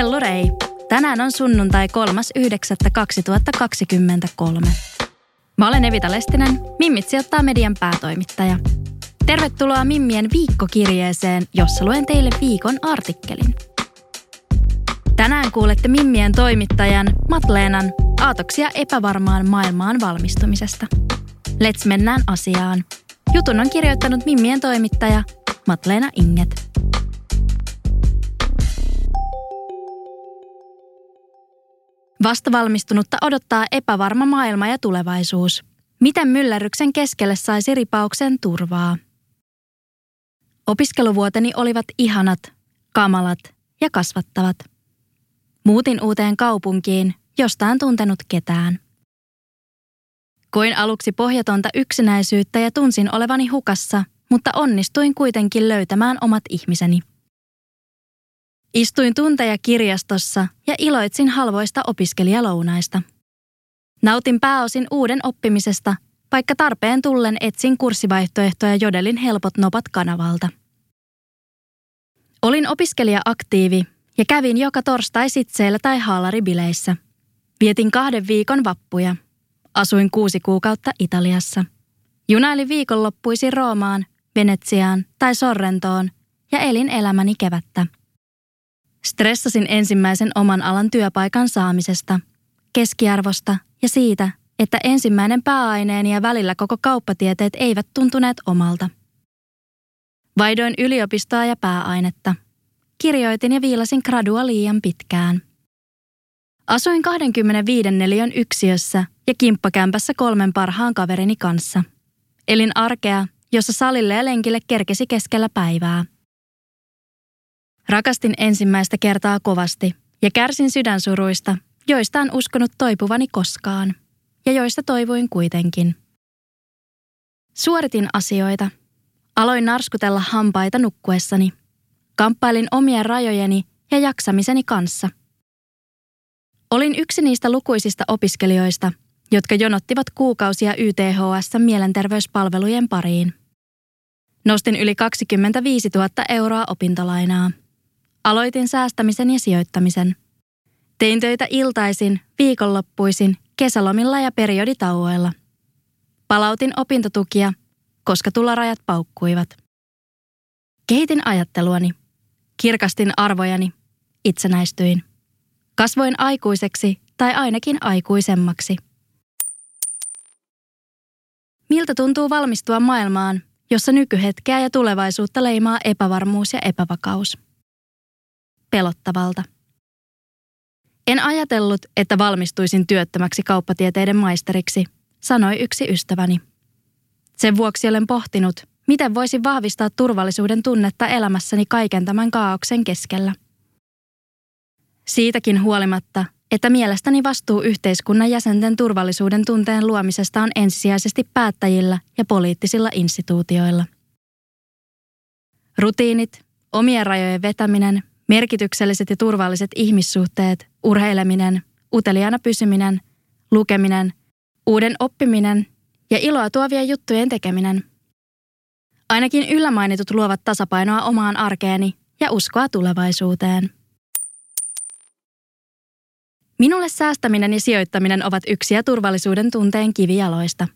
Hellurei! Tänään on sunnuntai 3.9.2023. Mä olen Evita Lestinen, Mimmit sijoittaa median päätoimittaja. Tervetuloa Mimmien viikkokirjeeseen, jossa luen teille viikon artikkelin. Tänään kuulette Mimmien toimittajan Matleenan aatoksia epävarmaan maailmaan valmistumisesta. Let's mennään asiaan. Jutun on kirjoittanut Mimmien toimittaja Matleena Inget. Vastavalmistunutta odottaa epävarma maailma ja tulevaisuus. Miten myllerryksen keskelle saisi ripauksen turvaa? Opiskeluvuoteni olivat ihanat, kamalat ja kasvattavat. Muutin uuteen kaupunkiin, josta en tuntenut ketään. Koin aluksi pohjatonta yksinäisyyttä ja tunsin olevani hukassa, mutta onnistuin kuitenkin löytämään omat ihmiseni. Istuin tunteja kirjastossa ja iloitsin halvoista opiskelijalounaista. Nautin pääosin uuden oppimisesta, vaikka tarpeen tullen etsin kurssivaihtoehtoja jodelin helpot nopat kanavalta. Olin opiskelija-aktiivi ja kävin joka torstai sitseillä tai haalaribileissä. Vietin kahden viikon vappuja. Asuin kuusi kuukautta Italiassa. Junailin viikonloppuisin Roomaan, Venetsiaan tai Sorrentoon ja elin elämäni kevättä. Stressasin ensimmäisen oman alan työpaikan saamisesta, keskiarvosta ja siitä, että ensimmäinen pääaineeni ja välillä koko kauppatieteet eivät tuntuneet omalta. Vaidoin yliopistoa ja pääainetta. Kirjoitin ja viilasin gradua liian pitkään. Asuin 25 neliön yksiössä ja kimppakämpässä kolmen parhaan kaverini kanssa. Elin arkea, jossa salille ja lenkille kerkesi keskellä päivää. Rakastin ensimmäistä kertaa kovasti ja kärsin sydänsuruista, joista en uskonut toipuvani koskaan ja joista toivoin kuitenkin. Suoritin asioita. Aloin narskutella hampaita nukkuessani. Kamppailin omien rajojeni ja jaksamiseni kanssa. Olin yksi niistä lukuisista opiskelijoista, jotka jonottivat kuukausia YTHS mielenterveyspalvelujen pariin. Nostin yli 25 000 euroa opintolainaa. Aloitin säästämisen ja sijoittamisen. Tein töitä iltaisin, viikonloppuisin, kesälomilla ja perioditauoilla. Palautin opintotukia, koska tulorajat paukkuivat. Kehitin ajatteluani. Kirkastin arvojani. Itsenäistyin. Kasvoin aikuiseksi tai ainakin aikuisemmaksi. Miltä tuntuu valmistua maailmaan, jossa nykyhetkeä ja tulevaisuutta leimaa epävarmuus ja epävakaus? Pelottavalta. En ajatellut, että valmistuisin työttömäksi kauppatieteiden maisteriksi, sanoi yksi ystäväni. Sen vuoksi olen pohtinut, miten voisin vahvistaa turvallisuuden tunnetta elämässäni kaiken tämän kaauksen keskellä. Siitäkin huolimatta, että mielestäni vastuu yhteiskunnan jäsenten turvallisuuden tunteen luomisesta on ensisijaisesti päättäjillä ja poliittisilla instituutioilla. Rutiinit, omien rajojen vetäminen Merkitykselliset ja turvalliset ihmissuhteet, urheileminen, uteliaana pysyminen, lukeminen, uuden oppiminen ja iloa tuovien juttujen tekeminen. Ainakin yllämainitut luovat tasapainoa omaan arkeeni ja uskoa tulevaisuuteen. Minulle säästäminen ja sijoittaminen ovat yksiä turvallisuuden tunteen kivijaloista.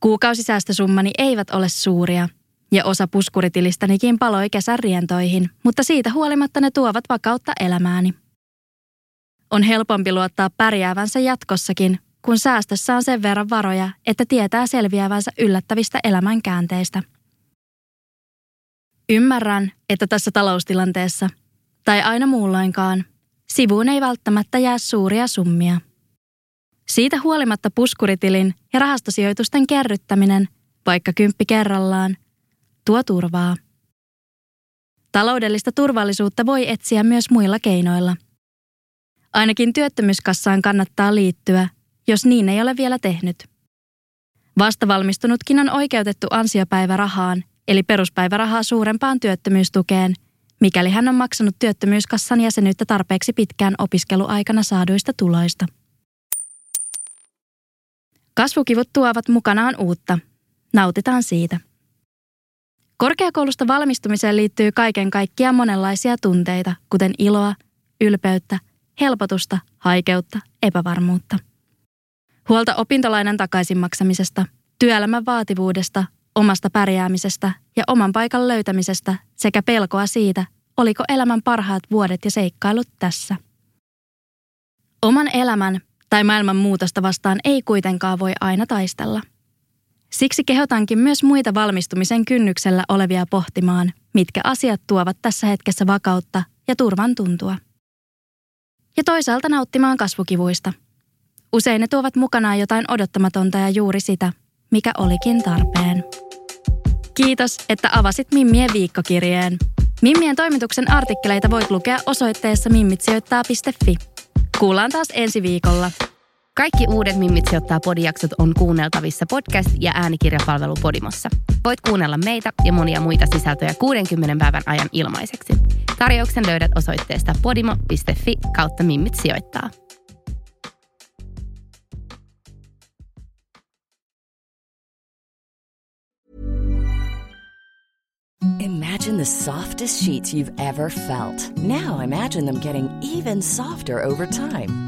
Kuukausisäästösummani eivät ole suuria – ja osa puskuritilistänikin paloi kesän rientoihin, mutta siitä huolimatta ne tuovat vakautta elämääni. On helpompi luottaa pärjäävänsä jatkossakin, kun säästössä on sen verran varoja, että tietää selviävänsä yllättävistä elämänkäänteistä. Ymmärrän, että tässä taloustilanteessa, tai aina muulloinkaan, sivuun ei välttämättä jää suuria summia. Siitä huolimatta puskuritilin ja rahastosijoitusten kerryttäminen, vaikka kymppi kerrallaan, tuo turvaa. Taloudellista turvallisuutta voi etsiä myös muilla keinoilla. Ainakin työttömyyskassaan kannattaa liittyä, jos niin ei ole vielä tehnyt. Vastavalmistunutkin on oikeutettu ansiopäivärahaan, eli peruspäivärahaa suurempaan työttömyystukeen, mikäli hän on maksanut työttömyyskassan jäsenyyttä tarpeeksi pitkään opiskeluaikana saaduista tuloista. Kasvukivut tuovat mukanaan uutta. Nautitaan siitä. Korkeakoulusta valmistumiseen liittyy kaiken kaikkiaan monenlaisia tunteita, kuten iloa, ylpeyttä, helpotusta, haikeutta, epävarmuutta. Huolta opintolainan takaisin maksamisesta, työelämän vaativuudesta, omasta pärjäämisestä ja oman paikan löytämisestä sekä pelkoa siitä, oliko elämän parhaat vuodet ja seikkailut tässä. Oman elämän tai maailman muutosta vastaan ei kuitenkaan voi aina taistella. Siksi kehotankin myös muita valmistumisen kynnyksellä olevia pohtimaan, mitkä asiat tuovat tässä hetkessä vakautta ja turvan tuntua. Ja toisaalta nauttimaan kasvukivuista. Usein ne tuovat mukanaan jotain odottamatonta ja juuri sitä, mikä olikin tarpeen. Kiitos, että avasit Mimmien viikkokirjeen. Mimmien toimituksen artikkeleita voit lukea osoitteessa mimmitsijoittaa.fi. Kuullaan taas ensi viikolla. Kaikki uudet Mimmit sijoittaa podijaksot on kuunneltavissa podcast- ja äänikirjapalvelu Podimossa. Voit kuunnella meitä ja monia muita sisältöjä 60 päivän ajan ilmaiseksi. Tarjouksen löydät osoitteesta podimo.fi kautta Mimmit sijoittaa. Imagine the softest sheets you've ever felt. Now imagine them getting even softer over time.